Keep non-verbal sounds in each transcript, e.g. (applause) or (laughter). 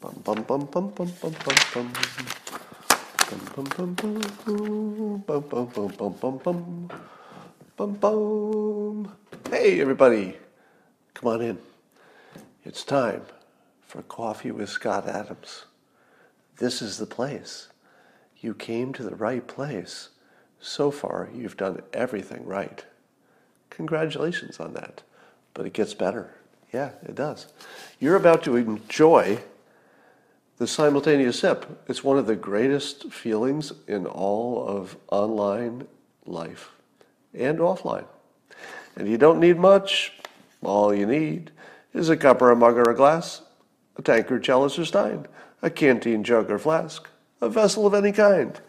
Bum bum bum bum bum bum bum bum. Bum bum bum bum bum bum bum bum. Hey everybody, come on in. It's time for coffee with Scott Adams. This is the place. You came to the right place. So far, you've done everything right. Congratulations on that. But it gets better. Yeah, it does. You're about to enjoy the simultaneous sip. It's one of the greatest feelings in all of online life and offline. And you don't need much. All you need is a cup or a mug or a glass, a tankard, chalice or stein, a canteen jug or flask, a vessel of any kind.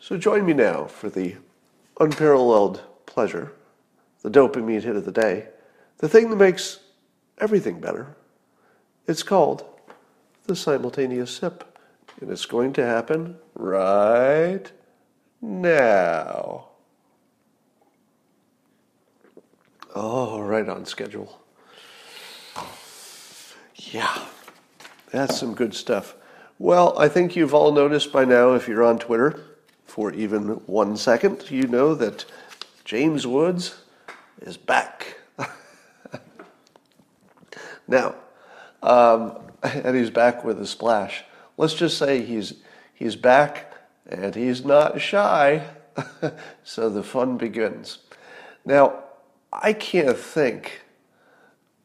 So join me now for the unparalleled pleasure, the dopamine hit of the day, the thing that makes everything better. It's called the simultaneous sip. And it's going to happen right now. Oh, right on schedule. Yeah, that's some good stuff. Well, I think you've all noticed by now, if you're on Twitter for even one second, you know that James Woods is back. (laughs) now, um, (laughs) and he's back with a splash. Let's just say he's he's back and he's not shy. (laughs) so the fun begins. Now, I can't think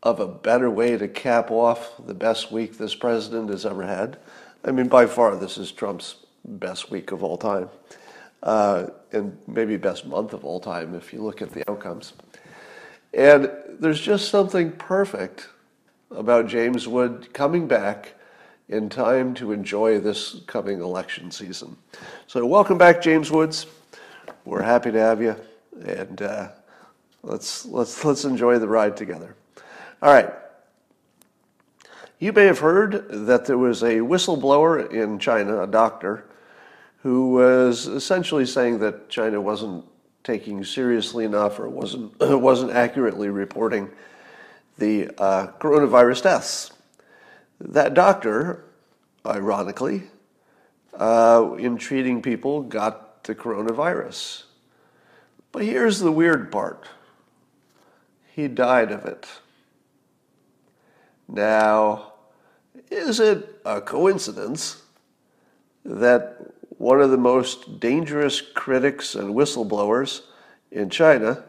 of a better way to cap off the best week this president has ever had. I mean, by far, this is Trump's best week of all time, uh, and maybe best month of all time if you look at the outcomes. And there's just something perfect about James Wood coming back in time to enjoy this coming election season. So, welcome back, James Woods. We're happy to have you, and uh, let's let's let's enjoy the ride together. All right. You may have heard that there was a whistleblower in China, a doctor, who was essentially saying that China wasn't taking seriously enough or wasn't (clears throat) wasn't accurately reporting the uh, coronavirus deaths. That doctor, ironically, uh, in treating people, got the coronavirus. But here's the weird part he died of it. Now, is it a coincidence that one of the most dangerous critics and whistleblowers in China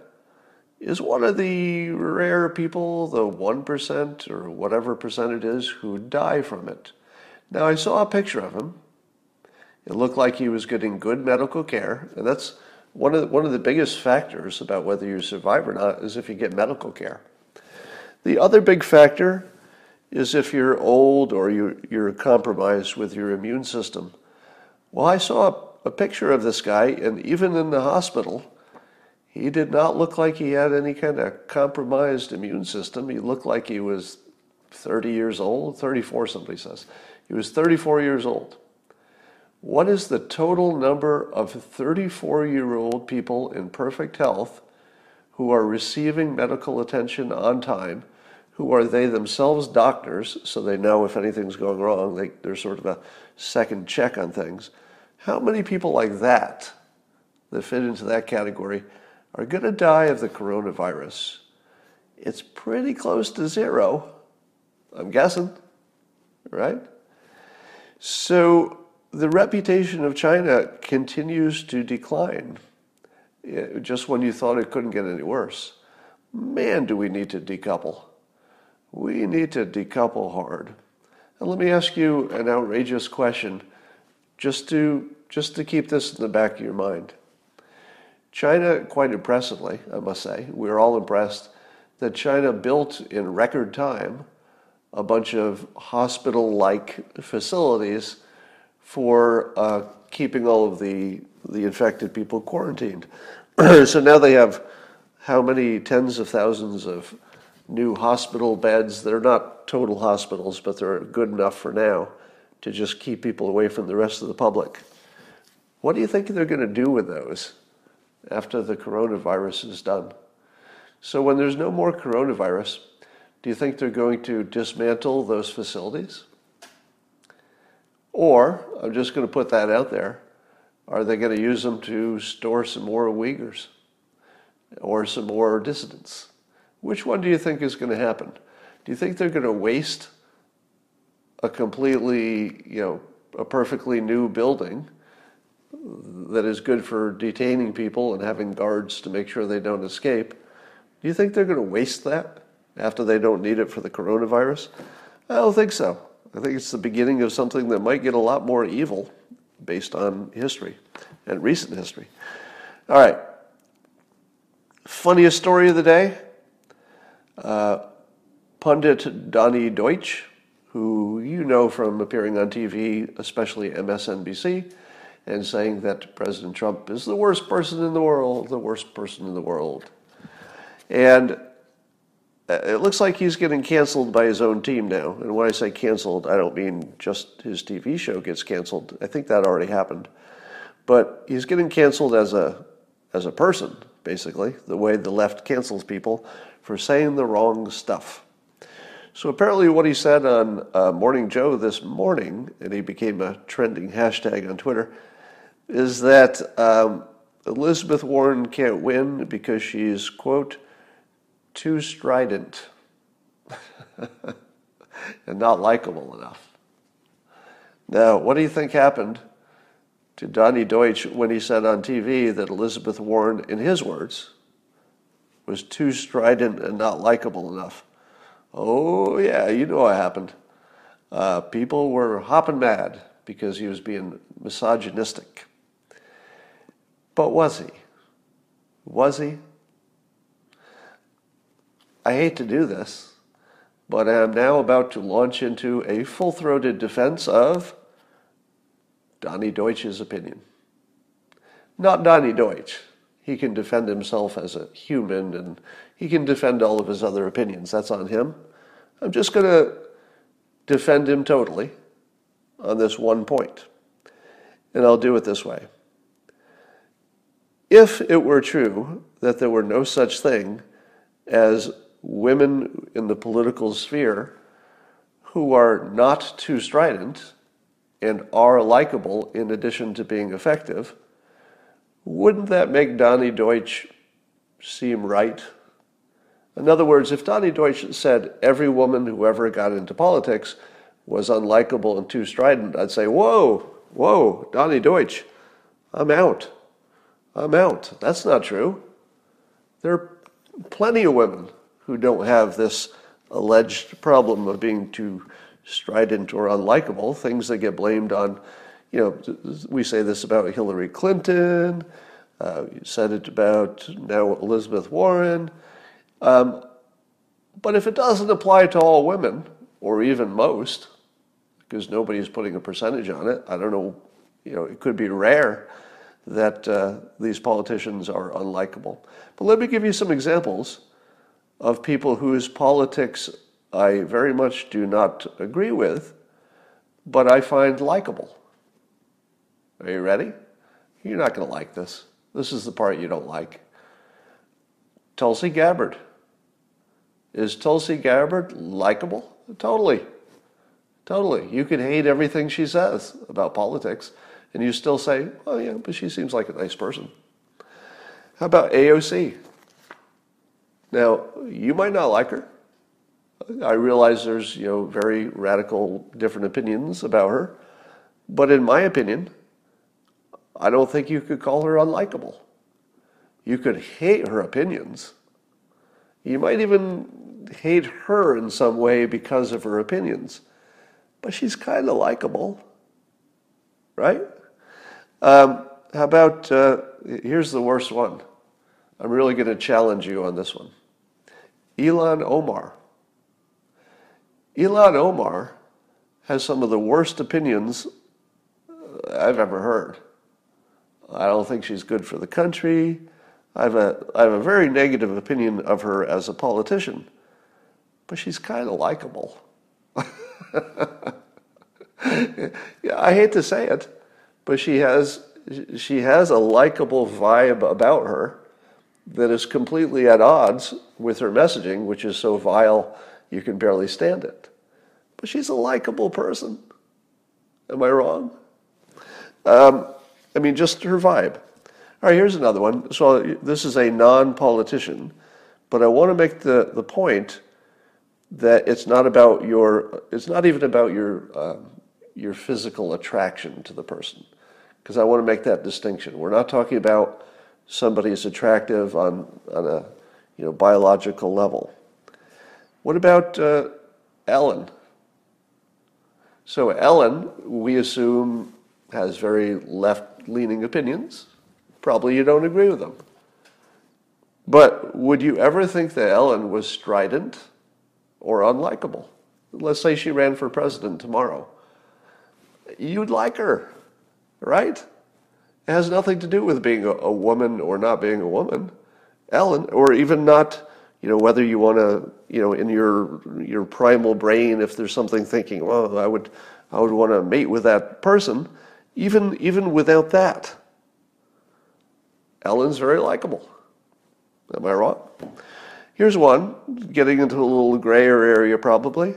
is one of the rare people, the 1% or whatever percent it is, who die from it. Now, I saw a picture of him. It looked like he was getting good medical care, and that's one of the, one of the biggest factors about whether you survive or not is if you get medical care. The other big factor is if you're old or you, you're compromised with your immune system. Well, I saw a picture of this guy, and even in the hospital, he did not look like he had any kind of compromised immune system. He looked like he was 30 years old, 34, somebody says. He was 34 years old. What is the total number of 34 year old people in perfect health who are receiving medical attention on time? Who are they themselves doctors, so they know if anything's going wrong, they, they're sort of a second check on things. How many people like that, that fit into that category, are going to die of the coronavirus. It's pretty close to zero, I'm guessing, right? So the reputation of China continues to decline. Eh, just when you thought it couldn't get any worse. Man, do we need to decouple. We need to decouple hard. And let me ask you an outrageous question just to just to keep this in the back of your mind. China, quite impressively, I must say, we are all impressed that China built in record time a bunch of hospital like facilities for uh, keeping all of the, the infected people quarantined. (clears throat) so now they have how many tens of thousands of new hospital beds? They're not total hospitals, but they're good enough for now to just keep people away from the rest of the public. What do you think they're going to do with those? After the coronavirus is done. So, when there's no more coronavirus, do you think they're going to dismantle those facilities? Or, I'm just going to put that out there, are they going to use them to store some more Uyghurs or some more dissidents? Which one do you think is going to happen? Do you think they're going to waste a completely, you know, a perfectly new building that is good for detaining people and having guards to make sure they don't escape? Do you think they're going to waste that after they don't need it for the coronavirus? I don't think so. I think it's the beginning of something that might get a lot more evil based on history and recent history. All right. Funniest story of the day uh, pundit Donny Deutsch, who you know from appearing on TV, especially MSNBC, and saying that President Trump is the worst person in the world, the worst person in the world. And uh, it looks like he's getting canceled by his own team now. And when I say canceled, I don't mean just his TV show gets canceled. I think that already happened. But he's getting canceled as a as a person, basically, the way the left cancels people for saying the wrong stuff. So apparently, what he said on uh, Morning Joe this morning, and he became a trending hashtag on Twitter, is that um, Elizabeth Warren can't win because she's quote too strident (laughs) and not likable enough. Now, what do you think happened to Donny Deutsch when he said on TV that Elizabeth Warren, in his words, was too strident and not likable enough? Oh, yeah, you know what happened. Uh, people were hopping mad because he was being misogynistic. But was he? Was he? I hate to do this, but I am now about to launch into a full throated defense of Donny Deutsch's opinion. Not Donny Deutsch. He can defend himself as a human and he can defend all of his other opinions. That's on him. I'm just going to defend him totally on this one point. And I'll do it this way. If it were true that there were no such thing as women in the political sphere who are not too strident and are likable in addition to being effective, wouldn't that make Donny Deutsch seem right? In other words, if Donny Deutsch said every woman who ever got into politics was unlikable and too strident, I'd say, whoa, whoa, Donny Deutsch, I'm out. I'm. That's not true. There are plenty of women who don't have this alleged problem of being too strident or unlikable, things that get blamed on, you know, we say this about Hillary Clinton, uh, you said it about now Elizabeth Warren. Um, but if it doesn't apply to all women, or even most, because nobody's putting a percentage on it, I don't know, you know, it could be rare that uh, these politicians are unlikable. But let me give you some examples of people whose politics I very much do not agree with, but I find likable. Are you ready? You're not going to like this. This is the part you don't like. Tulsi Gabbard. Is Tulsi Gabbard likable? Totally. Totally. You could hate everything she says about politics, and you still say, oh, yeah, but she seems like a nice person. How about AOC? Now, you might not like her. I realize there's, you know, very radical different opinions about her. But in my opinion, I don't think you could call her unlikable. You could hate her opinions. You might even hate her in some way because of her opinions. But she's kind of likable, right? Um, how about, uh, here's the worst one. I'm really going to challenge you on this one. Ilhan Omar. Ilhan Omar has some of the worst opinions I've ever heard. I don't think she's good for the country. I have a, I have a very negative opinion of her as a politician, but she's kind of likable. (laughs) yeah, I hate to say it, but she has, she has a likable vibe about her that is completely at odds with her messaging, which is so vile you can barely stand it. But she's a likable person. Am I wrong? Um, I mean, just her vibe. All right, here's another one. So this is a non-politician, but I want to make the, the point that it's not about your, it's not even about your, uh, your physical attraction to the person. Because I want to make that distinction. We're not talking about somebody is attractive on, on a you know, biological level. What about uh, Ellen? So Ellen, we assume, has very left-leaning opinions. Probably you don't agree with them. But would you ever think that Ellen was strident or unlikable? Let's say she ran for president tomorrow. You'd like her, right? It has nothing to do with being a, a woman or not being a woman. Ellen, or even not, you know, whether you want to, you know, in your your primal brain, if there's something thinking, well, I would, I would want to mate with that person, even even without that. Ellen's very likable. Am I wrong? Here's one, getting into a little grayer area probably.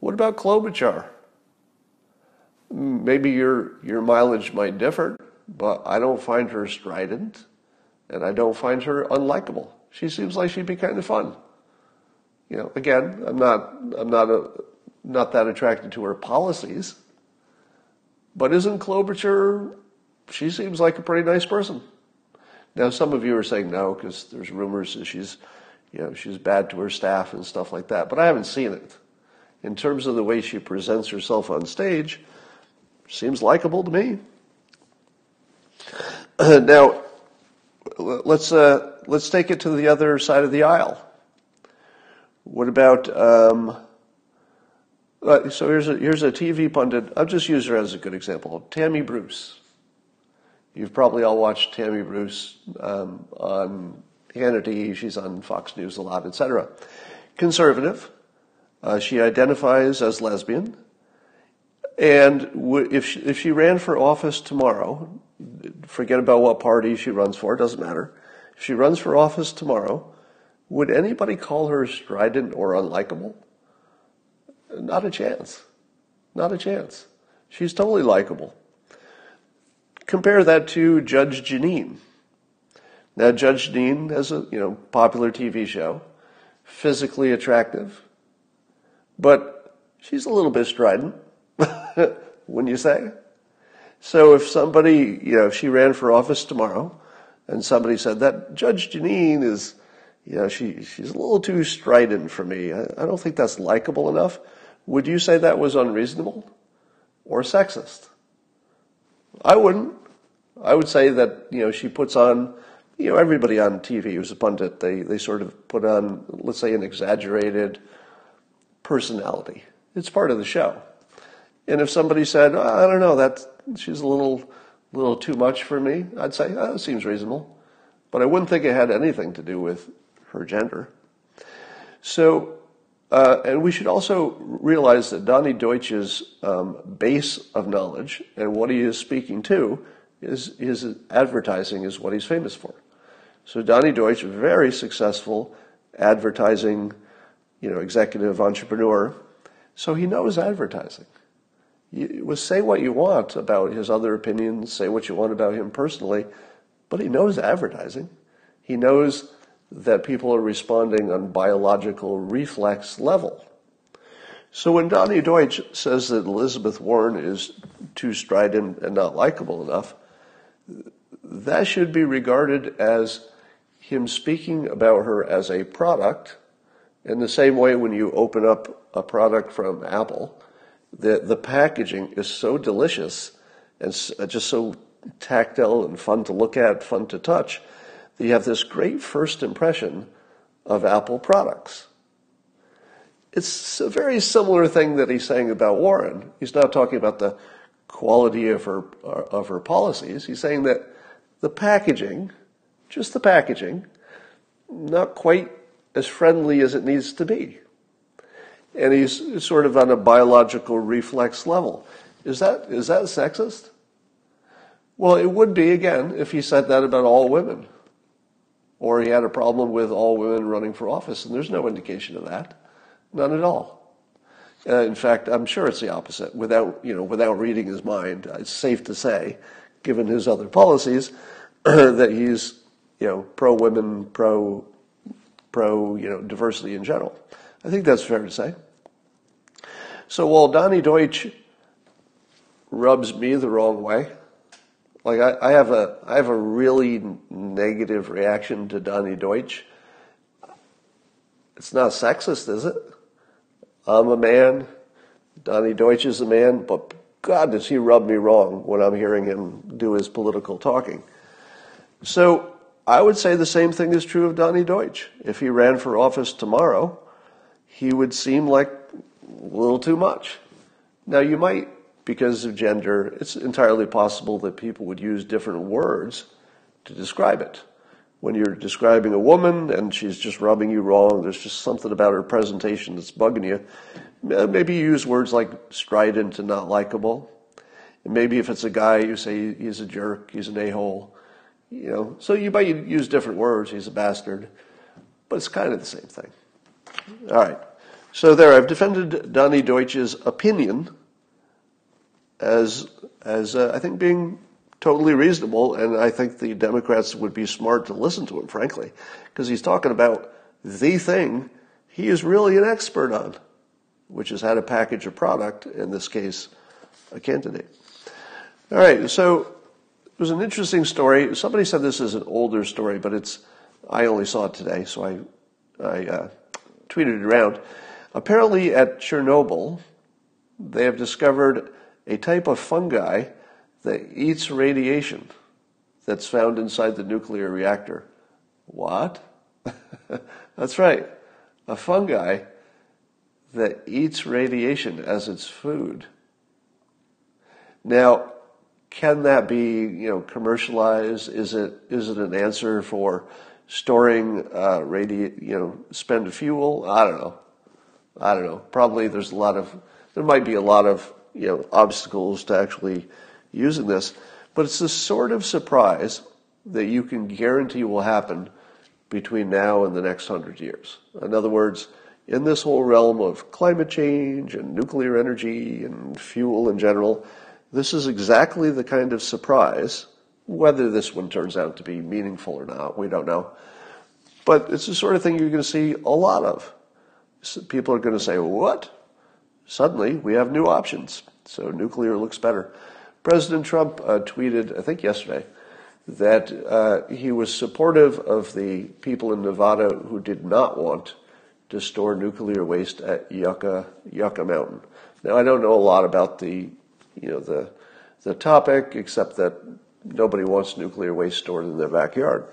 What about Klobuchar? Maybe your your mileage might differ, but I don't find her strident and I don't find her unlikable. She seems like she'd be kind of fun. You know, again, I'm not, I'm not a, not that attracted to her policies, but isn't Klobuchar? She seems like a pretty nice person. Now, some of you are saying no because there's rumors that she's, you know, she's bad to her staff and stuff like that. But I haven't seen it. In terms of the way she presents herself on stage, seems likable to me. (clears throat) now, let's uh, let's take it to the other side of the aisle. What about? Um, uh, so here's a here's a TV pundit. I'll just use her as a good example. Tammy Bruce. You've probably all watched Tammy Bruce um, on Hannity. She's on Fox News a lot, etc. Conservative. Uh, she identifies as lesbian. And if she, if she ran for office tomorrow, forget about what party she runs for, it doesn't matter. If she runs for office tomorrow, would anybody call her strident or unlikable? Not a chance. Not a chance. She's totally likable. Compare that to Judge Jeanine. Now, Judge Dean, has a you know popular TV show, physically attractive, but she's a little bit strident, (laughs) wouldn't you say? So if somebody, you know, if she ran for office tomorrow and somebody said that Judge Jeanine is, you know, she, she's a little too strident for me. I, I don't think that's likable enough. Would you say that was unreasonable or sexist? I wouldn't. I would say that, you know, she puts on, you know, everybody on TV who's a pundit, they, they sort of put on, let's say, an exaggerated personality. It's part of the show. And if somebody said, oh, I don't know, that she's a little, little too much for me, I'd say, oh, that seems reasonable. But I wouldn't think it had anything to do with her gender. So, uh, and we should also realize that Donny Deutsch's um, base of knowledge and what he is speaking to is his advertising is what he's famous for. So Donny Deutsch, very successful advertising, you know, executive entrepreneur. So he knows advertising you, well, say what you want about his other opinions, say what you want about him personally, but he knows advertising. He knows that people are responding on biological reflex level. So when Donny Deutsch says that Elizabeth Warren is too strident and not likable enough, that should be regarded as him speaking about her as a product in the same way when you open up a product from Apple the, the packaging is so delicious and uh, just so tactile and fun to look at, fun to touch, that you have this great first impression of Apple products. It's a very similar thing that he's saying about Warren. He's not talking about the quality of her, uh, of her policies. He's saying that the packaging, just the packaging, not quite as friendly as it needs to be and he's sort of on a biological reflex level. Is that is that sexist? Well, it would be again if he said that about all women, or he had a problem with all women running for office, and there's no indication of that, none at all. Uh, in fact, I'm sure it's the opposite. Without you know, without reading his mind, it's safe to say, given his other policies, (clears throat) that he's you know pro women, pro pro you know diversity in general. I think that's fair to say. So while Donny Deutsch rubs me the wrong way, like I, I have a I have a really negative reaction to Donny Deutsch. It's not sexist, is it? I'm a man. Donny Deutsch is a man, but God, does he rub me wrong when I'm hearing him do his political talking. So I would say the same thing is true of Donny Deutsch. If he ran for office tomorrow, he would seem like a little too much. Now, you might, because of gender, it's entirely possible that people would use different words to describe it when you're describing a woman and she's just rubbing you wrong, there's just something about her presentation that's bugging you. Uh, maybe you use words like strident and not likable. And maybe if it's a guy, you say he's a jerk, he's an a-hole. You know, so you might use different words. He's a bastard, but it's kind of the same thing. All right. So there, I've defended Donny Deutsch's opinion as as uh, I think being totally reasonable, and I think the Democrats would be smart to listen to him, frankly, because he's talking about the thing he is really an expert on, which is how to package a product, in this case, a candidate. All right, so it was an interesting story. Somebody said this is an older story, but it's I only saw it today, so I I uh, tweeted it around. Apparently, at Chernobyl, they have discovered a type of fungi that eats radiation that's found inside the nuclear reactor. What? (laughs) that's right. A fungi that eats radiation as its food. Now, can that be, you know, commercialized? Is it is it an answer for storing uh, radi- you know, spent fuel? I don't know. I don't know. Probably there's a lot of there might be a lot of you know obstacles to actually using this, but it's the sort of surprise that you can guarantee will happen between now and the next hundred years. In other words, in this whole realm of climate change and nuclear energy and fuel in general, this is exactly the kind of surprise, whether this one turns out to be meaningful or not, we don't know. But it's the sort of thing you're going to see a lot of. People are going to say, What? Suddenly we have new options. So nuclear looks better. President Trump uh, tweeted, I think yesterday, that uh, he was supportive of the people in Nevada who did not want to store nuclear waste at Yucca, Yucca Mountain. Now, I don't know a lot about the, you know, the, the topic, except that nobody wants nuclear waste stored in their backyard.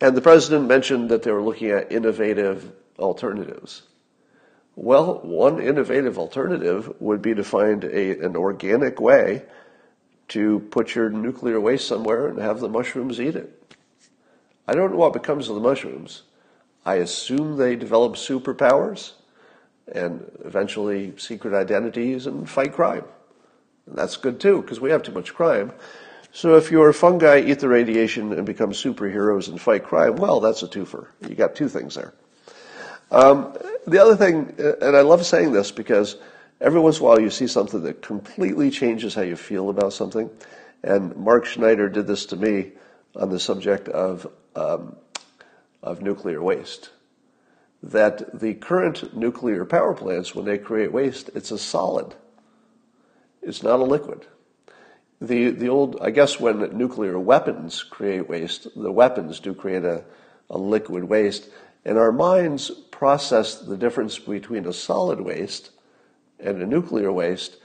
And the president mentioned that they were looking at innovative alternatives. Well, one innovative alternative would be to find a, an organic way to put your nuclear waste somewhere and have the mushrooms eat it. I don't know what becomes of the mushrooms. I assume they develop superpowers and eventually secret identities and fight crime. And that's good too, because we have too much crime. So if your fungi eat the radiation and become superheroes and fight crime, well, that's a twofer. You got two things there. Um, the other thing, and I love saying this because every once in a while you see something that completely changes how you feel about something. And Mark Schneider did this to me on the subject of, um, of nuclear waste. That the current nuclear power plants, when they create waste, it's a solid. It's not a liquid. The, the old, I guess when nuclear weapons create waste, the weapons do create a, a liquid waste. And our minds process the difference between a solid waste and a nuclear waste,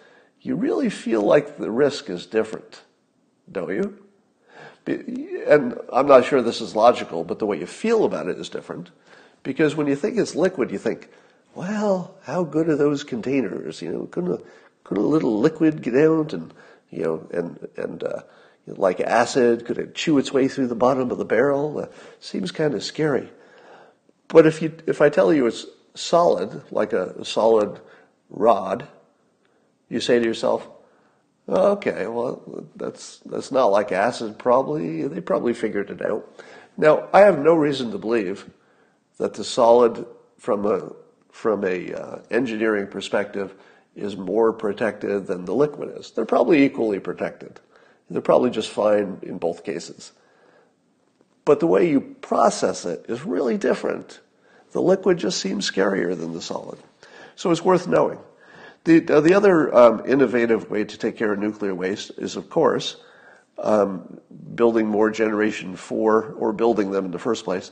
you really feel like the risk is different, don't you? And I'm not sure this is logical, but the way you feel about it is different. Because when you think it's liquid, you think, well, how good are those containers? You know, could a, could a little liquid get out and, you know, and, and, uh, like acid, could it chew its way through the bottom of the barrel? Uh, seems kind of scary. But if you if I tell you it's solid, like a solid rod, you say to yourself, okay, well that's that's not like acid probably. They probably figured it out. Now, I have no reason to believe that the solid from a from a uh, engineering perspective, is more protected than the liquid is. They're probably equally protected. They're probably just fine in both cases. But the way you process it is really different. The liquid just seems scarier than the solid. So it's worth knowing. The, uh, the other um, innovative way to take care of nuclear waste is, of course, um, building more generation four, or building them in the first place,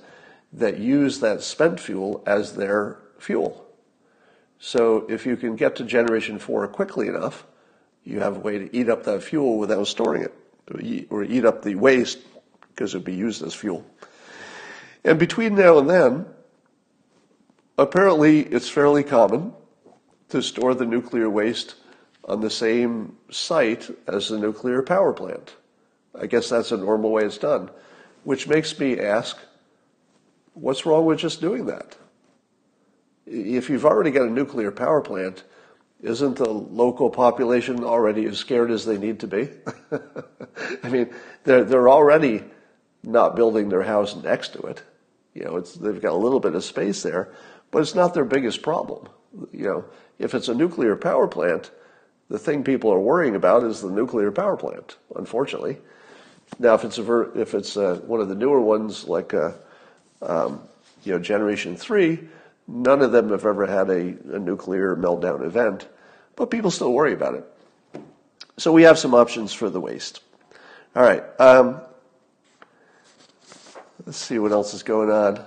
that use that spent fuel as their fuel. So if you can get to generation four quickly enough, you have a way to eat up that fuel without storing it, or eat up the waste because it would be used as fuel. And between now and then, apparently it's fairly common to store the nuclear waste on the same site as the nuclear power plant. I guess that's a normal way it's done, which makes me ask, what's wrong with just doing that? If you've already got a nuclear power plant, isn't the local population already as scared as they need to be? (laughs) I mean, they're, they're already not building their house next to it. You know, it's, they've got a little bit of space there, but it's not their biggest problem. You know, if it's a nuclear power plant, the thing people are worrying about is the nuclear power plant, unfortunately. Now, if it's a if it's uh, one of the newer ones like uh, um, you know Generation Three, none of them have ever had a, a nuclear meltdown event, but people still worry about it. So we have some options for the waste. All right. Um, let's see what else is going on.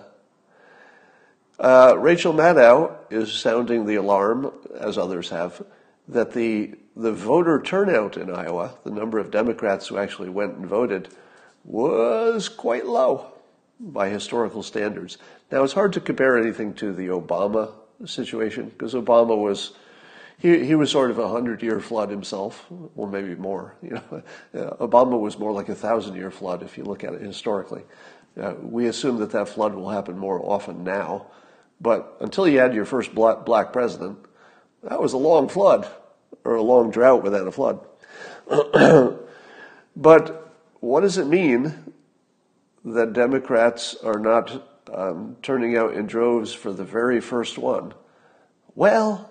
Uh, Rachel Maddow is sounding the alarm, as others have, that the the voter turnout in Iowa, the number of Democrats who actually went and voted, was quite low by historical standards. Now, it's hard to compare anything to the Obama situation because Obama was. He, he was sort of a hundred year flood himself, or maybe more. You know, (laughs) Obama was more like a thousand year flood if you look at it historically. Uh, we assume that that flood will happen more often now, but until you had your first black, black president, that was a long flood or a long drought without a flood. (clears throat) but what does it mean that Democrats are not um, turning out in droves for the very first one? Well,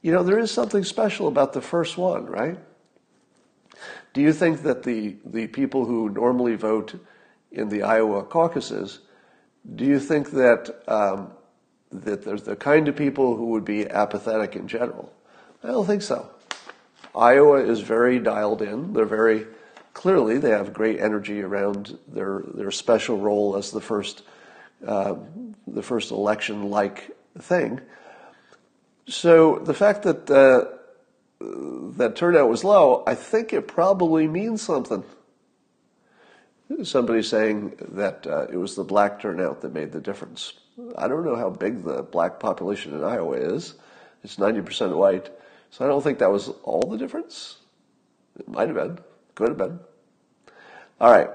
you know, there is something special about the first one, right? Do you think that the, the people who normally vote in the Iowa caucuses, do you think that, um, that there's the kind of people who would be apathetic in general? I don't think so. Iowa is very dialed in. They're very clearly they have great energy around their their special role as the first uh, the first election like thing. So the fact that uh, that turnout was low, I think it probably means something. Somebody saying that uh, it was the black turnout that made the difference. I don't know how big the black population in Iowa is. It's 90% white. So I don't think that was all the difference. It might have been, could have been. All right.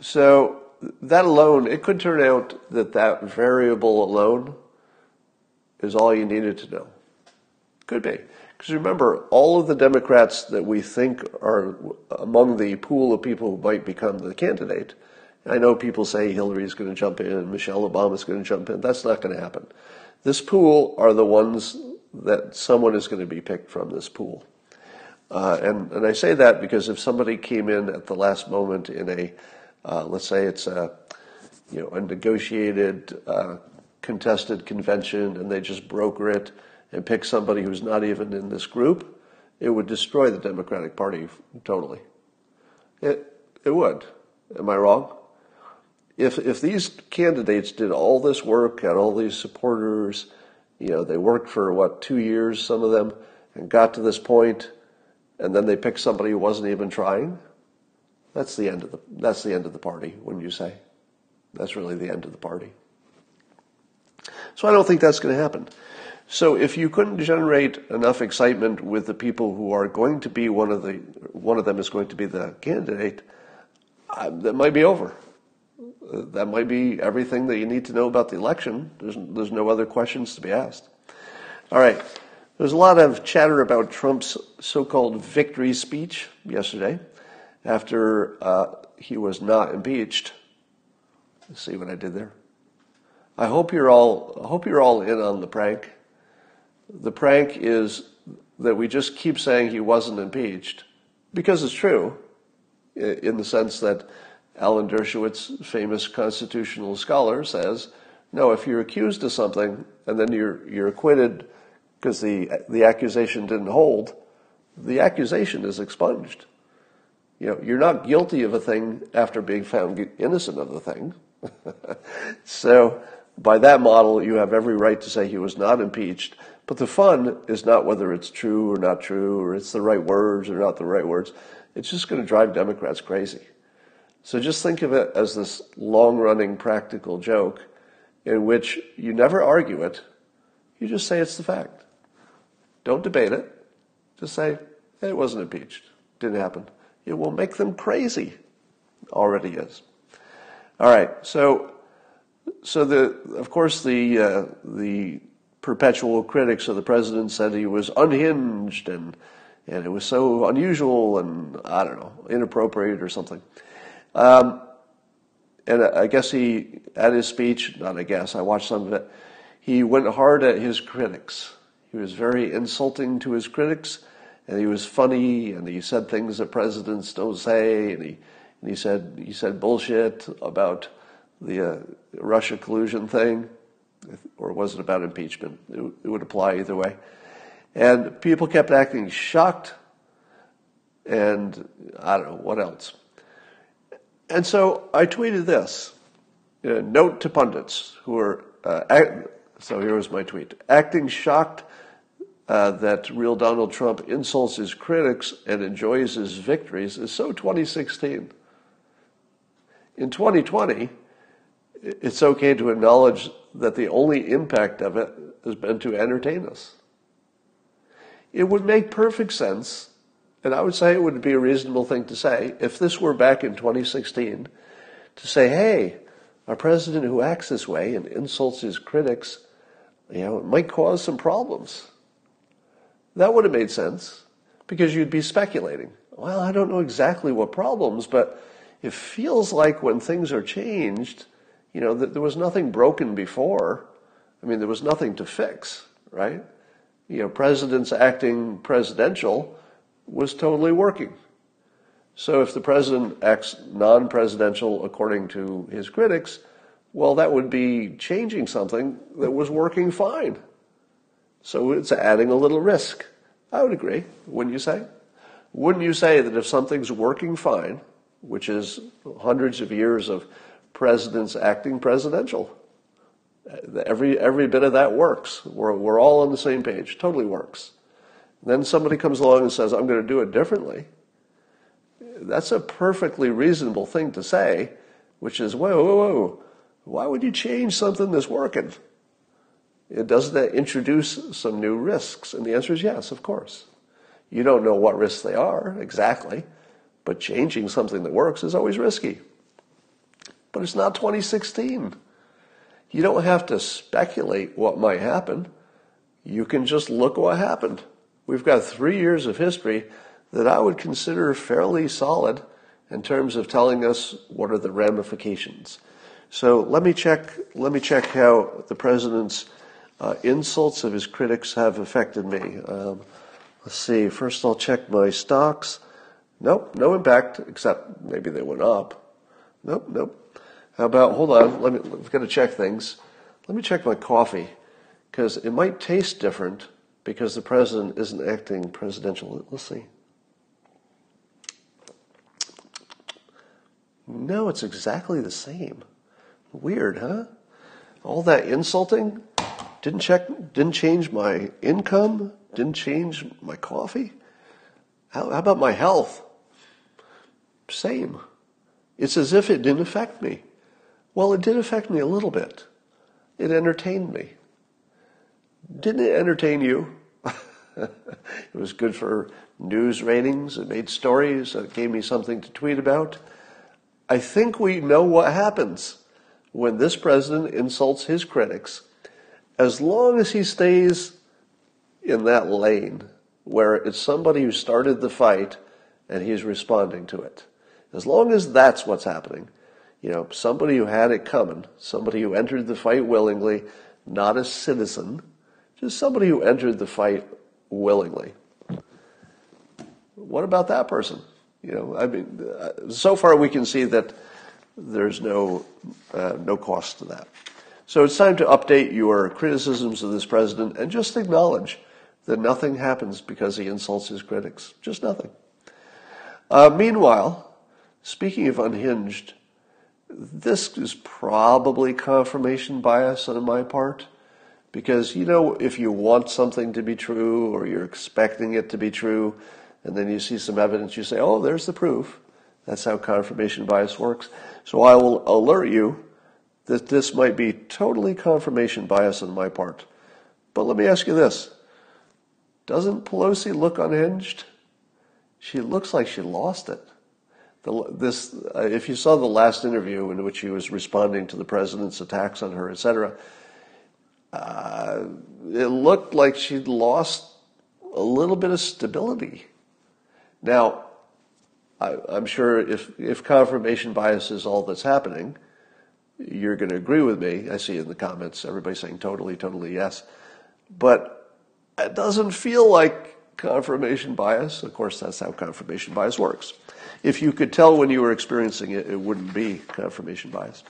So that alone, it could turn out that that variable alone is all you needed to know. Could be. Because remember, all of the Democrats that we think are among the pool of people who might become the candidate, I know people say Hillary's going to jump in, Michelle Obama's going to jump in. That's not going to happen. This pool are the ones that someone is going to be picked from this pool. Uh, and, and I say that because if somebody came in at the last moment in a, uh, let's say it's a, you know, a negotiated, uh, contested convention and they just broker it and pick somebody who's not even in this group, it would destroy the Democratic Party totally. It, it would. Am I wrong? If, if these candidates did all this work, had all these supporters, you know, they worked for what, two years, some of them, and got to this point, and then they pick somebody who wasn't even trying. That's the end of the that's the end of the party, wouldn't you say? That's really the end of the party. So I don't think that's going to happen. So if you couldn't generate enough excitement with the people who are going to be one of the one of them is going to be the candidate, uh, that might be over that might be everything that you need to know about the election. There's, there's no other questions to be asked. All right. There's a lot of chatter about Trump's so called victory speech yesterday after uh, he was not impeached. Let's see what I did there. I hope you're all I hope you're all in on the prank. The prank is that we just keep saying he wasn't impeached because it's true in the sense that Alan Dershowitz, famous constitutional scholar, says, no, if you're accused of something and then you're, you're acquitted because the, the accusation didn't hold, the accusation is expunged. You know, you're not guilty of a thing after being found innocent of the thing. (laughs) so, by that model, you have every right to say he was not impeached. But the fun is not whether it's true or not true, or it's the right words or not the right words. It's just going to drive Democrats crazy. So just think of it as this long running practical joke in which you never argue it, you just say it's the fact. Don't debate it. Just say, it wasn't impeached. Didn't happen. It will make them crazy. Already is. All right. So, so the of course the uh, the perpetual critics of the president said he was unhinged and and it was so unusual and I don't know inappropriate or something. Um, and I guess he at his speech, not I guess I watched some of it. He went hard at his critics. He was very insulting to his critics and he was funny and he said things that presidents don't say and he and he said he said bullshit about the uh, Russia collusion thing or was it about impeachment? It, it would apply either way. And people kept acting shocked and I don't know what else. And so I tweeted this uh, note to pundits who are, uh, act, so here was my tweet acting shocked uh, that real Donald Trump insults his critics and enjoys his victories is so 2016. In 2020, it's okay to acknowledge that the only impact of it has been to entertain us. It would make perfect sense, and I would say it would be a reasonable thing to say, if this were back in 2016, to say, hey, a president who acts this way and insults his critics, you know, it might cause some problems. That would have made sense because you'd be speculating. Well, I don't know exactly what problems, but it feels like when things are changed, you know, that there was nothing broken before. I mean, there was nothing to fix, right? You know, presidents acting presidential was totally working. So if the president acts non presidential according to his critics, well, that would be changing something that was working fine. So it's adding a little risk. I would agree, wouldn't you say? Wouldn't you say that if something's working fine, which is hundreds of years of presidents acting presidential, every, every bit of that works. We're, we're all on the same page, totally works. Then somebody comes along and says, I'm going to do it differently. That's a perfectly reasonable thing to say, which is, whoa, whoa, whoa, why would you change something that's working? It doesn't that introduce some new risks? And the answer is yes, of course. You don't know what risks they are exactly, but changing something that works is always risky. But it's not 2016. You don't have to speculate what might happen. You can just look what happened. We've got three years of history that I would consider fairly solid in terms of telling us what are the ramifications. So let me check. Let me check how the president's uh, insults of his critics have affected me. Um, let's see. First, I'll check my stocks. Nope, no impact, except maybe they went up. Nope, nope. How about, hold on, let me, we've got to check things. Let me check my coffee, because it might taste different because the president isn't acting presidential. Let's see. No, it's exactly the same. Weird, huh? All that insulting didn't check, didn't change my income, didn't change my coffee. How, how about my health? Same. It's as if it didn't affect me. Well, it did affect me a little bit. It entertained me. Didn't it entertain you? (laughs) it was good for news ratings. It made stories. It gave me something to tweet about. I think we know what happens when this president insults his critics as long as he stays in that lane where it's somebody who started the fight and he's responding to it. As long as that's what's happening, You know, somebody who had it coming, somebody who entered the fight willingly, not a citizen, just somebody who entered the fight willingly. What about that person? You know, I mean, uh, so far we can see that there's no uh, no cost to that. So it's time to update your criticisms of this president and just acknowledge that nothing happens because he insults his critics. Just nothing. Uh, meanwhile, speaking of unhinged, this is probably confirmation bias on my part. Because, you know, if you want something to be true or you're expecting it to be true, and then you see some evidence, you say, oh, there's the proof. That's how confirmation bias works. So I will alert you that this might be totally confirmation bias on my part. But let me ask you this Doesn't Pelosi look unhinged? She looks like she lost it. The, this, uh, if you saw the last interview in which she was responding to the president's attacks on her, etc., uh, it looked like she'd lost a little bit of stability. Now, I, am sure if, if confirmation bias is all that's happening, you're going to agree with me. I see in the comments everybody saying totally, totally yes. But it doesn't feel like confirmation bias. Of course, that's how confirmation bias works. If you could tell when you were experiencing it, it wouldn't be confirmation bias.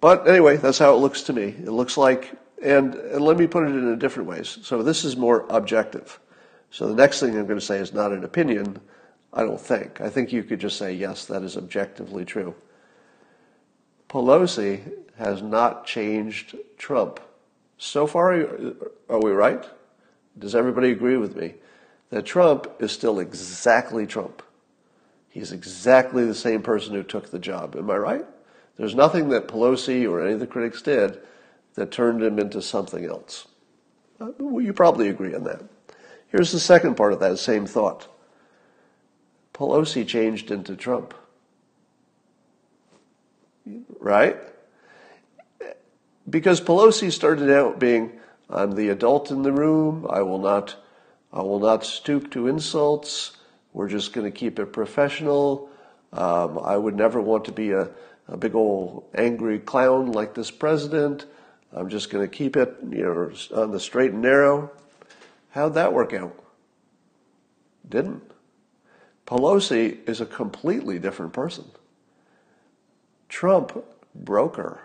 But anyway, that's how it looks to me. It looks like, and, and let me put it in a different ways. So this is more objective. So the next thing I'm going to say is not an opinion, I don't think. I think you could just say, yes, that is objectively true. Pelosi has not changed Trump. So far, are we right? Does everybody agree with me that Trump is still exactly Trump? He's exactly the same person who took the job. Am I right? There's nothing that Pelosi or any of the critics did that turned him into something else. Uh, well, you probably agree on that. Here's the second part of that same thought Pelosi changed into Trump. Right? Because Pelosi started out being, I'm the adult in the room, I will not I will not stoop to insults. We're just going to keep it professional. Um, I would never want to be a, a big old angry clown like this president. I'm just going to keep it, you know, on the straight and narrow. How'd that work out? Didn't. Pelosi is a completely different person. Trump broke her.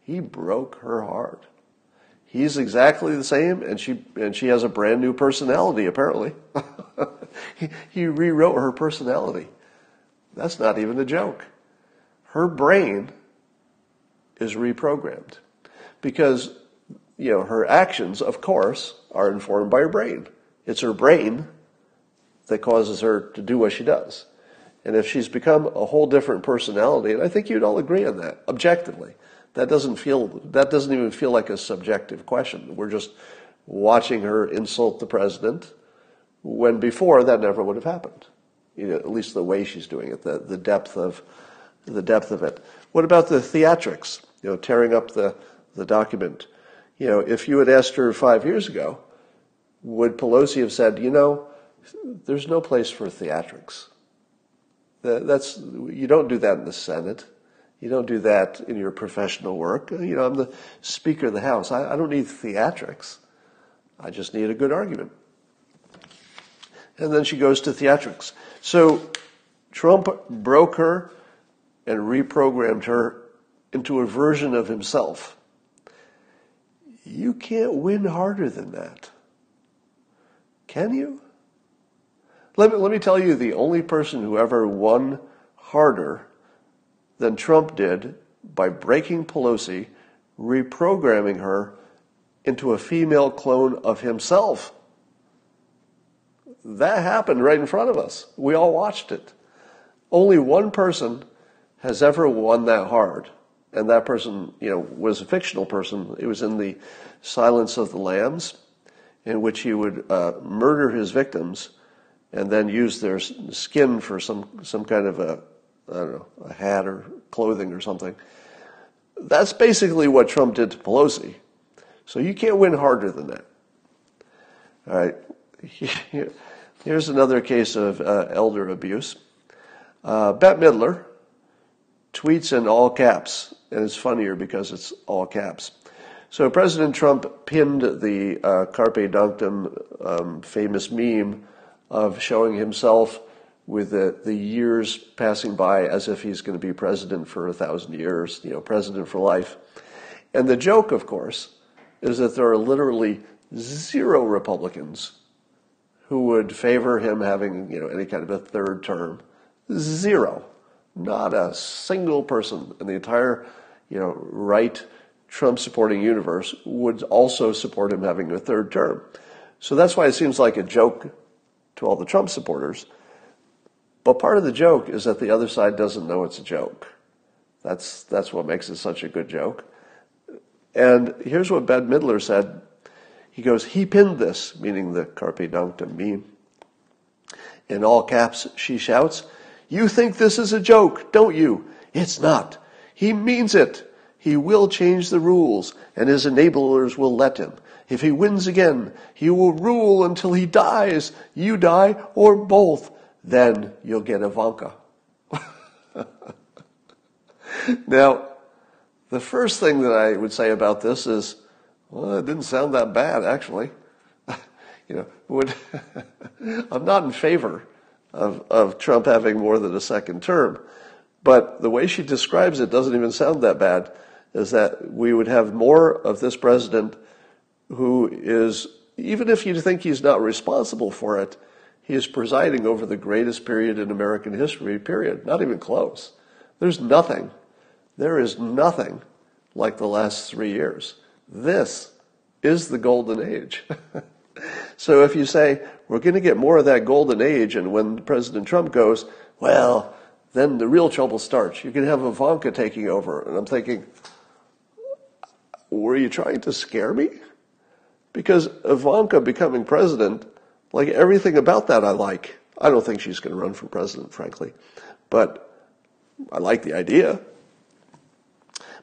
He broke her heart. He's exactly the same, and she and she has a brand new personality. Apparently, (laughs) he, he rewrote her personality. That's not even a joke. Her brain is reprogrammed because you know her actions, of course, are informed by her brain. It's her brain that causes her to do what she does. And if she's become a whole different personality, and I think you'd all agree on that, objectively, that doesn't feel that doesn't even feel like a subjective question. We're just watching her insult the president when before that never would have happened. You know, at least the way she's doing it, the, the depth of the depth of it. What about the theatrics? You know, tearing up the, the document. You know, if you had asked her five years ago, would Pelosi have said, you know, there's no place for theatrics. That's you don't do that in the Senate. You don't do that in your professional work. You know, I'm the Speaker of the House. I, I don't need theatrics. I just need a good argument. And then she goes to theatrics. So Trump broke her and reprogrammed her into a version of himself. You can't win harder than that. Can you? Let me, let me tell you the only person who ever won harder than Trump did by breaking Pelosi, reprogramming her into a female clone of himself. That happened right in front of us. We all watched it. Only one person has ever won that hard. And that person, you know, was a fictional person. It was in the Silence of the Lambs, in which he would uh, murder his victims and then use their skin for some some kind of a I don't know a hat or clothing or something. That's basically what Trump did to Pelosi. So you can't win harder than that. All right. (laughs) Here's another case of uh, elder abuse. Uh, Bette Midler, tweets in all caps, and it's funnier because it's all caps. So President Trump pinned the uh, Carpe Diem um, famous meme of showing himself with the, the years passing by as if he's going to be president for a thousand years, you know, president for life. And the joke, of course, is that there are literally zero Republicans who would favor him having, you know, any kind of a third term. Zero. Not a single person in the entire, you know, right Trump supporting universe would also support him having a third term. So that's why it seems like a joke to all the Trump supporters but part of the joke is that the other side doesn't know it's a joke. That's, that's what makes it such a good joke. And here's what Bette Midler said. He goes, he pinned this, meaning the Carpe Diem meme. In all caps, she shouts, You think this is a joke, don't you? It's not. He means it. He will change the rules, and his enablers will let him. If he wins again, he will rule until he dies, you die, or both then you'll get Ivanka. (laughs) now, the first thing that I would say about this is, well, it didn't sound that bad, actually. (laughs) you know, would (laughs) I'm not in favor of, of Trump having more than a second term, but the way she describes it doesn't even sound that bad. Is that we would have more of this president who is, even if you think he's not responsible for it, he is presiding over the greatest period in American history, period. Not even close. There's nothing. There is nothing like the last three years. This is the golden age. (laughs) so if you say, we're going to get more of that golden age, and when President Trump goes, well, then the real trouble starts. You can have Ivanka taking over. And I'm thinking, were you trying to scare me? Because Ivanka becoming president like everything about that I like. I don't think she's going to run for president, frankly, but I like the idea.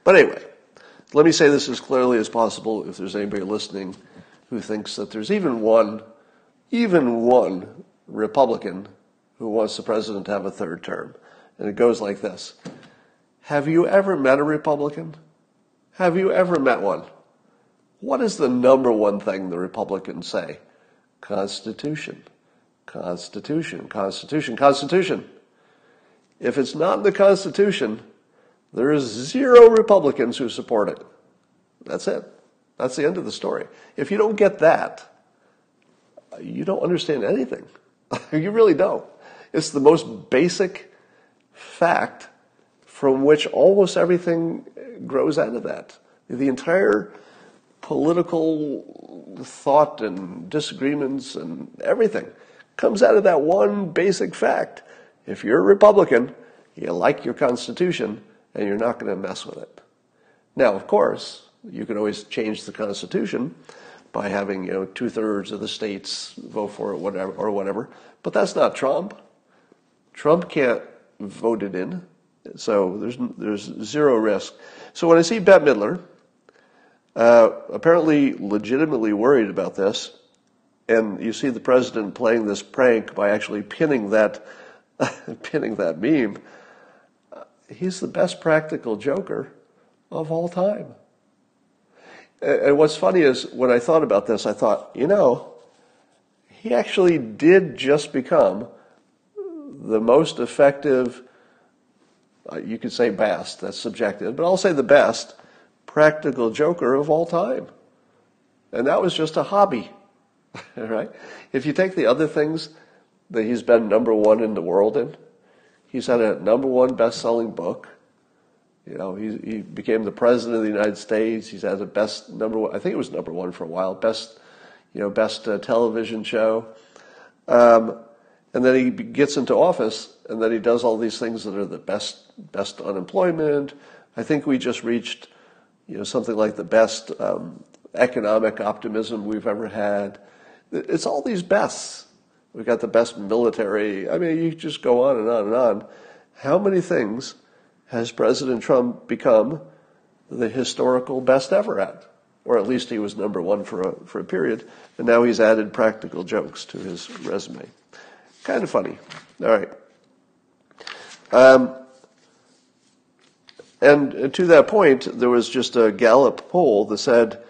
But anyway, let me say this as clearly as possible if there's anybody listening who thinks that there's even one, even one Republican who wants the president to have a third term. And it goes like this. Have you ever met a Republican? Have you ever met one? What is the number one thing the Republicans say? Constitution, Constitution, Constitution, Constitution. If it's not in the Constitution, there is zero Republicans who support it. That's it. That's the end of the story. If you don't get that, you don't understand anything. (laughs) you really don't. It's the most basic fact from which almost everything grows out of that. The entire political thought and disagreements and everything comes out of that one basic fact. If you're a Republican, you like your Constitution and you're not going to mess with it. Now, of course, you can always change the Constitution by having you know two thirds of the states vote for it, whatever or whatever. But that's not Trump. Trump can't vote it in, so there's there's zero risk. So when I see Bette Midler, uh, apparently legitimately worried about this. And you see the president playing this prank by actually pinning that, (laughs) pinning that meme. he's the best practical joker of all time. And what's funny is when I thought about this, I thought, you know, he actually did just become the most effective, uh, you could say best, that's subjective, but I'll say the best practical joker of all time. And that was just a hobby, (laughs) right? If you take the other things that he's been number one in the world in, he's had a number one best-selling book. You know, he, he became the president of the United States. He's had the best number one, I think it was number one for a while, best, you know, best uh, television show. Um, and then he gets into office, and then he does all these things that are the best, best unemployment. I think we just reached you know, something like the best um, economic optimism we've ever had. It's all these bests. We've got the best military. I mean, you just go on and on and on. How many things has President Trump become the historical best ever at? Or at least he was number one for a, for a period. And now he's added practical jokes to his resume. Kind of funny. All right. Um, And to that point, there was just a Gallup poll that said,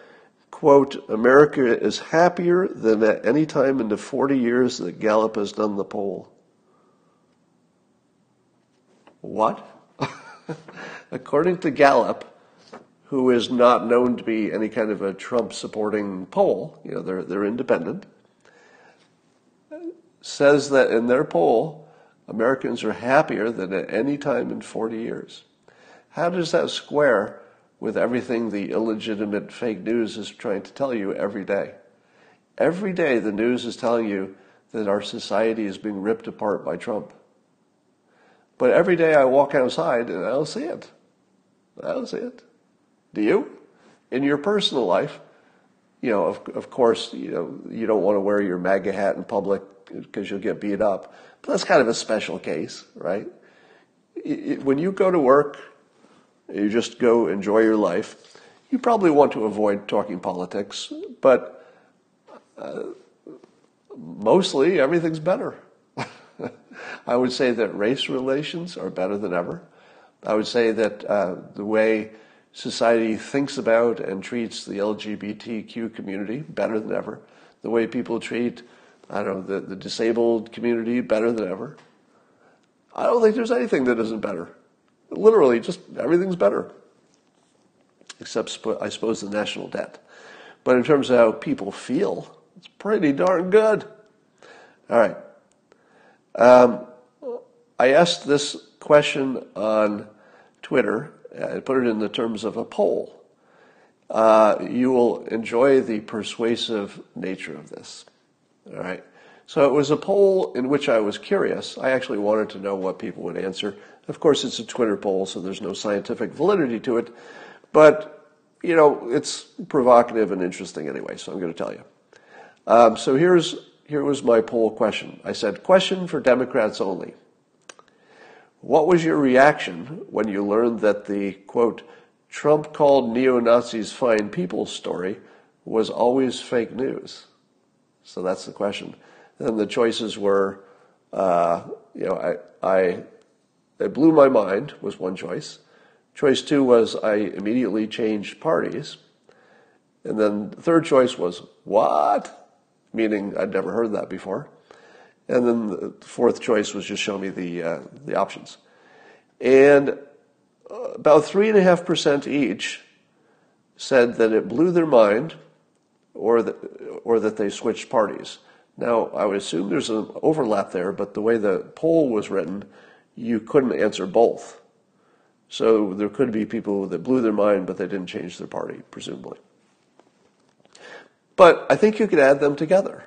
quote, America is happier than at any time in the 40 years that Gallup has done the poll. What? (laughs) According to Gallup, who is not known to be any kind of a Trump supporting poll, you know, they're, they're independent, says that in their poll, Americans are happier than at any time in 40 years. How does that square with everything the illegitimate fake news is trying to tell you every day? Every day, the news is telling you that our society is being ripped apart by Trump. But every day I walk outside and I don't see it. I don't see it. Do you? In your personal life, you know, of, of course, you know, you don't want to wear your MAGA hat in public because you'll get beat up. But that's kind of a special case, right? It, when you go to work, you just go enjoy your life. You probably want to avoid talking politics, but uh, mostly everything's better. (laughs) I would say that race relations are better than ever. I would say that uh, the way society thinks about and treats the LGBTQ community better than ever. The way people treat, I don't know, the, the disabled community better than ever. I don't think there's anything that isn't better. Literally, just everything's better. Except, I suppose, the national debt. But in terms of how people feel, it's pretty darn good. All right. Um, I asked this question on Twitter. I put it in the terms of a poll. Uh, you will enjoy the persuasive nature of this. All right. So it was a poll in which I was curious. I actually wanted to know what people would answer. Of course, it's a Twitter poll, so there's no scientific validity to it. But, you know, it's provocative and interesting anyway, so I'm going to tell you. Um, so here's here was my poll question. I said, question for Democrats only. What was your reaction when you learned that the, quote, Trump called neo Nazis fine people story was always fake news? So that's the question. And the choices were, uh, you know, I, I, it blew my mind was one choice. Choice two was I immediately changed parties. And then the third choice was, what? meaning I'd never heard that before. And then the fourth choice was just show me the, uh, the options. And uh, about three and a half percent each said that it blew their mind or that, or that they switched parties. Now, I would assume there's an overlap there, but the way the poll was written, you couldn't answer both. So there could be people that blew their mind, but they didn't change their party, presumably. But I think you could add them together.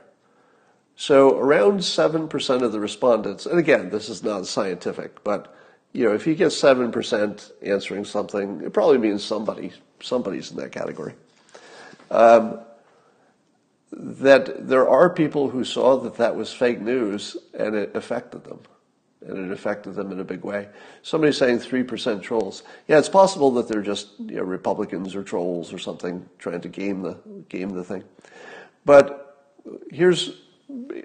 So around 7% of the respondents, and again, this is not scientific, but you know, if you get 7% answering something, it probably means somebody, somebody's in that category. Um, that there are people who saw that that was fake news and it affected them. And it affected them in a big way. Somebody's saying 3% trolls. Yeah, it's possible that they're just you know, Republicans or trolls or something trying to game the, game the thing. But here's,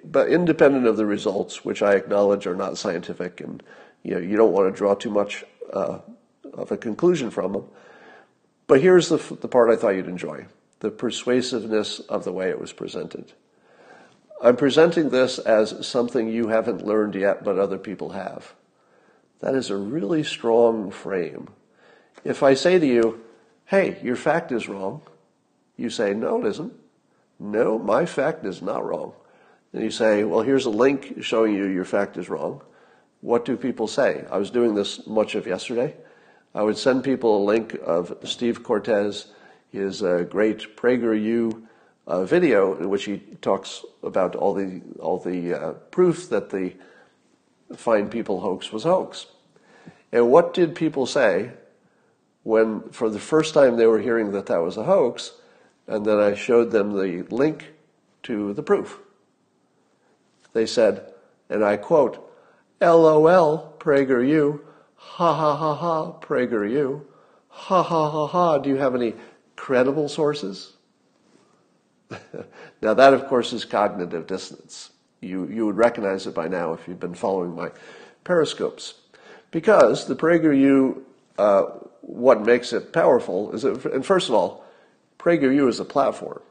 but independent of the results, which I acknowledge are not scientific, and you know you don't want to draw too much uh, of a conclusion from them. But here's the the part I thought you'd enjoy: the persuasiveness of the way it was presented. I'm presenting this as something you haven't learned yet, but other people have. That is a really strong frame. If I say to you, hey, your fact is wrong, you say, no, it isn't. No, my fact is not wrong. And you say, well, here's a link showing you your fact is wrong. What do people say? I was doing this much of yesterday. I would send people a link of Steve Cortes, his great PragerU uh, video in which he talks about all the all the uh, proof that the Fine People hoax was hoax. And what did people say when, for the first time, they were hearing that that was a hoax? And then I showed them the link to the proof. They said, and I quote, LOL, PragerU, ha ha ha ha, PragerU, ha ha ha ha, do you have any credible sources? (laughs) now that of course is cognitive dissonance. You, you would recognize it by now if you've been following my periscopes. Because the PragerU uh, what makes it powerful is that, and first of all, PragerU is a platform.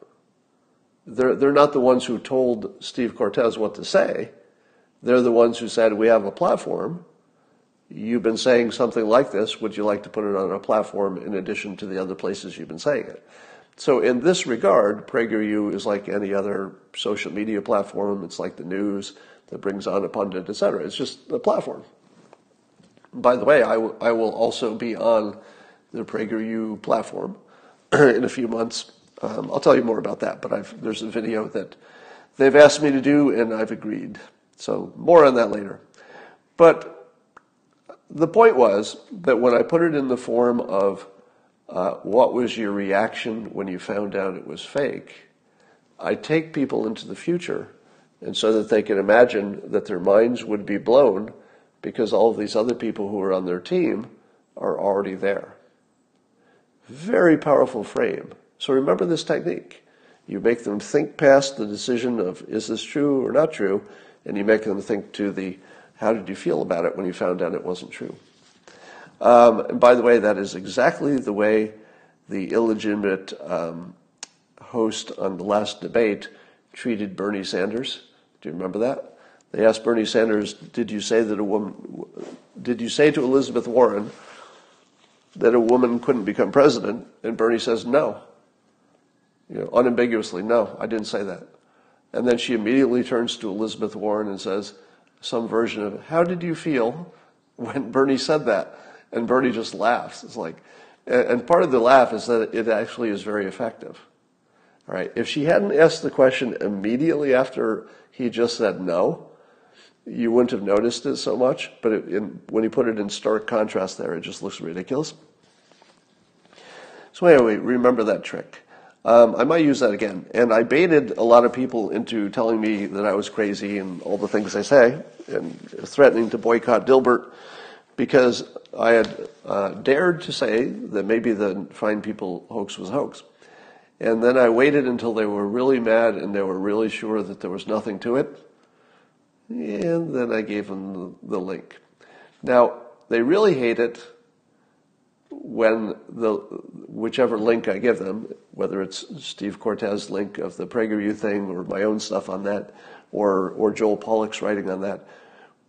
They're, they're not the ones who told Steve Cortes what to say. They're the ones who said, We have a platform. You've been saying something like this. Would you like to put it on a platform in addition to the other places you've been saying it? So, in this regard, PragerU is like any other social media platform. It's like the news that brings on a pundit, etc. It's just a platform. By the way, I, w- I will also be on the PragerU platform (clears throat) in a few months. Um, I'll tell you more about that, but I've, there's a video that they've asked me to do, and I've agreed. So, more on that later. But the point was that when I put it in the form of uh, what was your reaction when you found out it was fake, I take people into the future, and so that they can imagine that their minds would be blown because all of these other people who are on their team are already there. Very powerful frame. So remember this technique. You make them think past the decision of is this true or not true, and you make them think to the how did you feel about it when you found out it wasn't true. Um, and by the way, that is exactly the way the illegitimate um, host on the last debate treated Bernie Sanders. Do you remember that? They asked Bernie Sanders, "Did you say that a woman? Did you say to Elizabeth Warren that a woman couldn't become president?" And Bernie says, "No." You know, unambiguously, no, I didn't say that. And then she immediately turns to Elizabeth Warren and says, some version of, "How did you feel when Bernie said that?" And Bernie just laughs. It's like, and part of the laugh is that it actually is very effective. All right. If she hadn't asked the question immediately after he just said no, you wouldn't have noticed it so much, but it, in, when you put it in stark contrast there, it just looks ridiculous. So anyway, remember that trick. Um, I might use that again. And I baited a lot of people into telling me that I was crazy and all the things I say, and threatening to boycott Dilbert because I had uh, dared to say that maybe the Fine People hoax was a hoax. And then I waited until they were really mad and they were really sure that there was nothing to it and then I gave them the, the link. Now, they really hate it when the whichever link I give them, whether it's Steve Cortes' link of the PragerU thing or my own stuff on that, or or Joel Pollak's writing on that,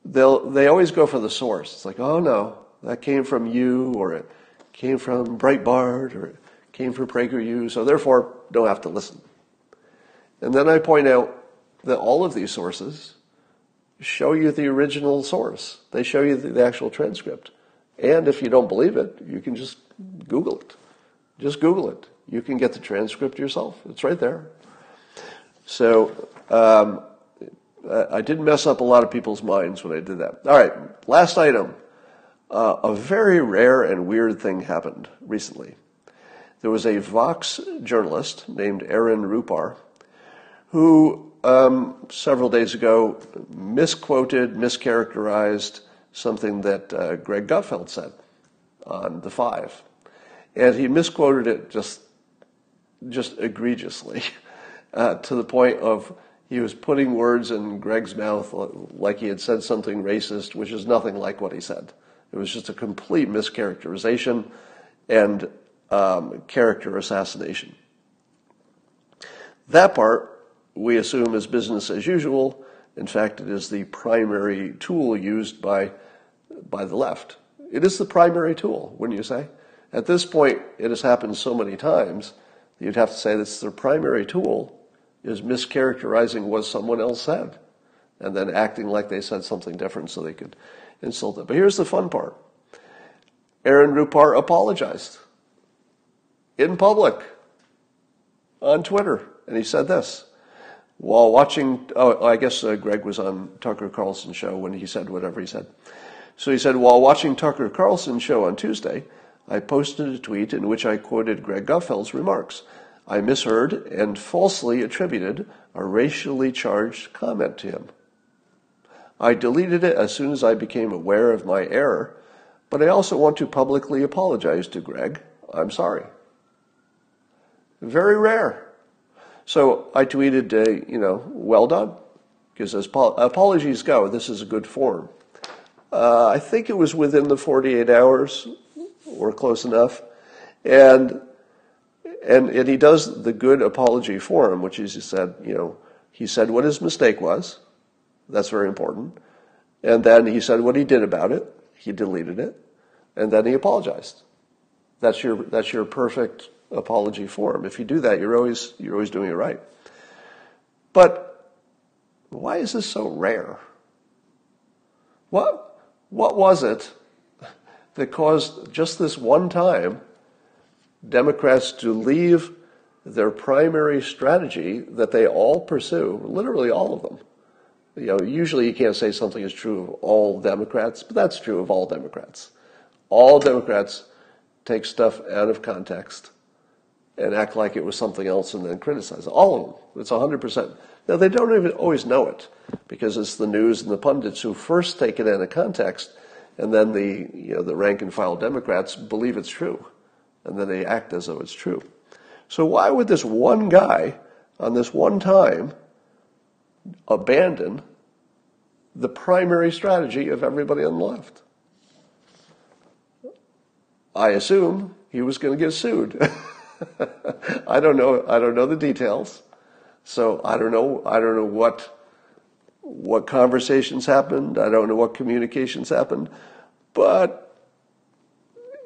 they'll they always go for the source. It's like, oh no, that came from you, or it came from Breitbart, or it came from PragerU, so therefore don't have to listen. And then I point out that all of these sources show you the original source. They show you the actual transcript. And if you don't believe it, you can just Google it. Just Google it. You can get the transcript yourself. It's right there. So um, I didn't mess up a lot of people's minds when I did that. All right, last item. Uh, a very rare and weird thing happened recently. There was a Vox journalist named Aaron Rupar who um, several days ago misquoted, mischaracterized something that uh, Greg Gutfeld said on the Five, and he misquoted it just just egregiously (laughs) uh, to the point of he was putting words in Greg's mouth like he had said something racist, which is nothing like what he said. It was just a complete mischaracterization and um, character assassination. That part we assume is business as usual. In fact, it is the primary tool used by, by the left. It is the primary tool, wouldn't you say? At this point, it has happened so many times that you'd have to say that's their primary tool is mischaracterizing what someone else said and then acting like they said something different so they could insult it. But here's the fun part Aaron Rupar apologized in public on Twitter, and he said this while watching, oh, I guess uh, Greg was on Tucker Carlson's show when he said whatever he said. So he said, while watching Tucker Carlson's show on Tuesday, I posted a tweet in which I quoted Greg Gutfeld's remarks. I misheard and falsely attributed a racially charged comment to him. I deleted it as soon as I became aware of my error, but I also want to publicly apologize to Greg. I'm sorry. Very rare. So I tweeted, uh, you know, well done, because as apologies go, this is a good form. Uh, I think it was within the 48 hours or close enough. And, and, and he does the good apology form, which is he said, you know, he said what his mistake was. That's very important. And then he said what he did about it. He deleted it. And then he apologized. That's your, that's your perfect apology form. If you do that, you're always, you're always doing it right. But why is this so rare? What, what was it that caused just this one time Democrats to leave their primary strategy that they all pursue, literally all of them? You know, usually you can't say something is true of all Democrats, but that's true of all Democrats. All Democrats take stuff out of context and act like it was something else and then criticize it. All of them. It's 100%. Now, they don't even always know it because it's the news and the pundits who first take it out of context and then the, you know, the rank and file Democrats believe it's true and then they act as though it's true. So why would this one guy on this one time abandon the primary strategy of everybody on the left? I assume he was going to get sued. (laughs) (laughs) I don't know. I don't know the details, so I don't know. I don't know what what conversations happened. I don't know what communications happened, but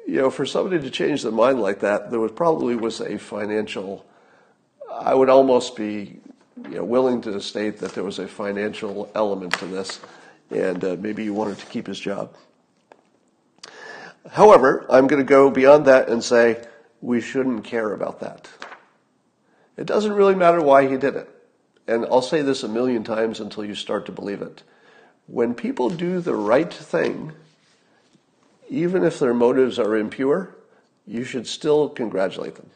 you know, for somebody to change their mind like that, there was probably was a financial. I would almost be you know, willing to state that there was a financial element to this, and uh, maybe he wanted to keep his job. However, I'm going to go beyond that and say we shouldn't care about that. It doesn't really matter why he did it. And I'll say this a million times until you start to believe it. When people do the right thing, even if their motives are impure, you should still congratulate them.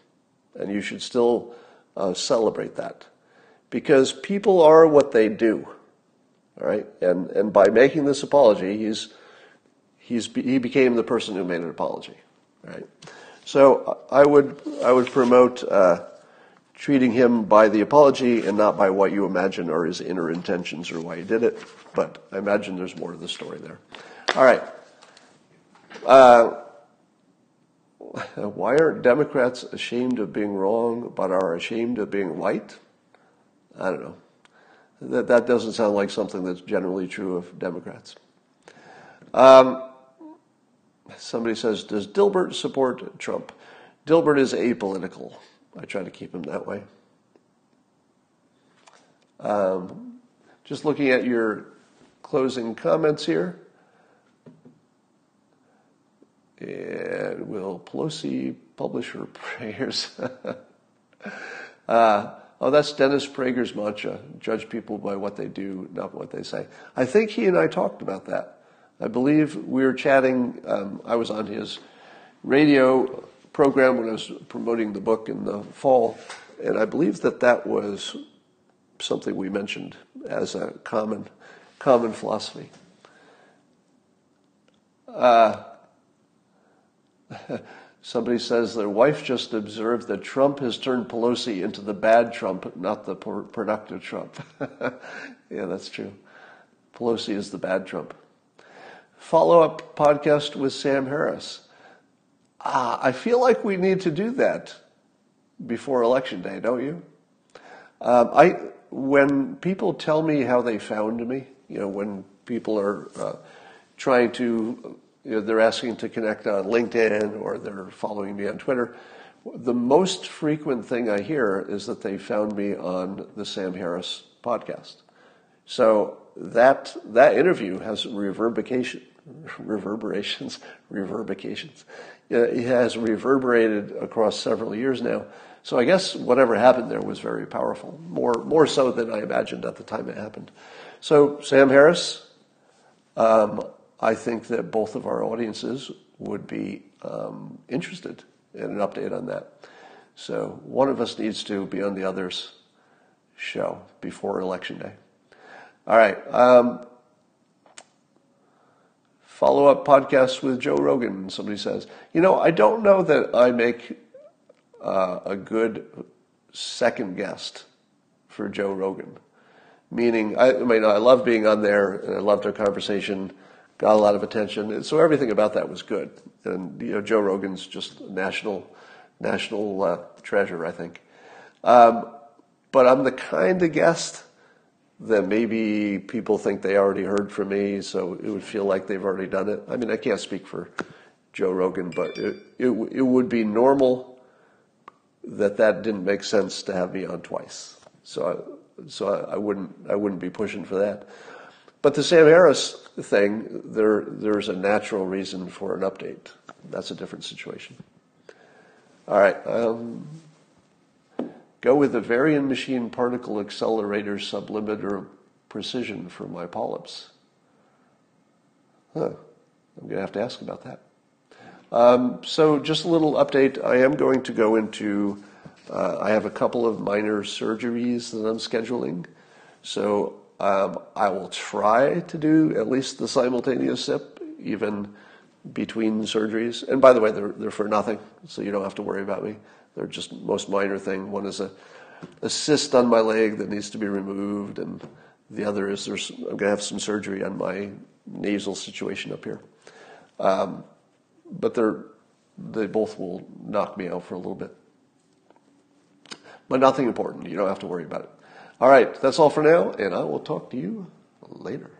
And you should still uh, celebrate that. Because people are what they do. All right? And, and by making this apology, he's he's, he became the person who made an apology, right? So I would, I would promote uh, treating him by the apology and not by what you imagine are his inner intentions or why he did it. But I imagine there's more to the story there. All right. Uh, why aren't Democrats ashamed of being wrong but are ashamed of being right? I don't know. That, that doesn't sound like something that's generally true of Democrats. Um, Somebody says, Does Dilbert support Trump? Dilbert is apolitical. I try to keep him that way. Um, just looking at your closing comments here. And will Pelosi publish her (laughs) prayers? uh, oh, that's Dennis Prager's mantra judge people by what they do, not what they say. I think he and I talked about that. I believe we were chatting. Um, I was on his radio program when I was promoting the book in the fall, and I believe that that was something we mentioned as a common common philosophy. Uh, (laughs) somebody says their wife just observed that Trump has turned Pelosi into the bad Trump, not the productive Trump. (laughs) yeah, that's true. Pelosi is the bad Trump follow up podcast with Sam Harris. Uh, I feel like we need to do that before election day, don't you? Um, I when people tell me how they found me, you know, when people are uh, trying to, you know, they're asking to connect on LinkedIn or they're following me on Twitter. The most frequent thing I hear is that they found me on the Sam Harris podcast. So that that interview has reverberation reverberations, reverberations. It has reverberated across several years now. So I guess whatever happened there was very powerful, more more so than I imagined at the time it happened. So Sam Harris, um, I think that both of our audiences would be um, interested in an update on that. So one of us needs to be on the other's show before election day. All right. Um, follow up podcast with Joe Rogan. Somebody says, you know, I don't know that I make uh, a good second guest for Joe Rogan. Meaning, I, I, mean, I love being on there and I loved our conversation. got a lot of attention. And so everything about that was good. And you know, Joe Rogan's just national national uh, treasure, I think. Um, but I'm the kind of guest that maybe people think they already heard from me, so it would feel like they've already done it. I mean, I can't speak for Joe Rogan, but it, it, it would be normal that that didn't make sense to have me on twice. So, I, so I, I wouldn't I wouldn't be pushing for that. But the Sam Harris thing, there there's a natural reason for an update. That's a different situation. All right. Um, go with the Varian machine particle accelerator submillimeter precision for my polyps. Huh. I'm going to have to ask about that. Um, so, just a little update. I am going to go into, uh, I have a couple of minor surgeries that I'm scheduling. So, um, I will try to do at least the simultaneous SIP, even between surgeries. And by the way, they're, they're for nothing, so you don't have to worry about me. They're just most minor thing. One is a, a cyst on my leg that needs to be removed, and the other is there's, I'm going to have some surgery on my nasal situation up here. Um, but they're, they both will knock me out for a little bit. But nothing important. You don't have to worry about it. All right, that's all for now, and I will talk to you later.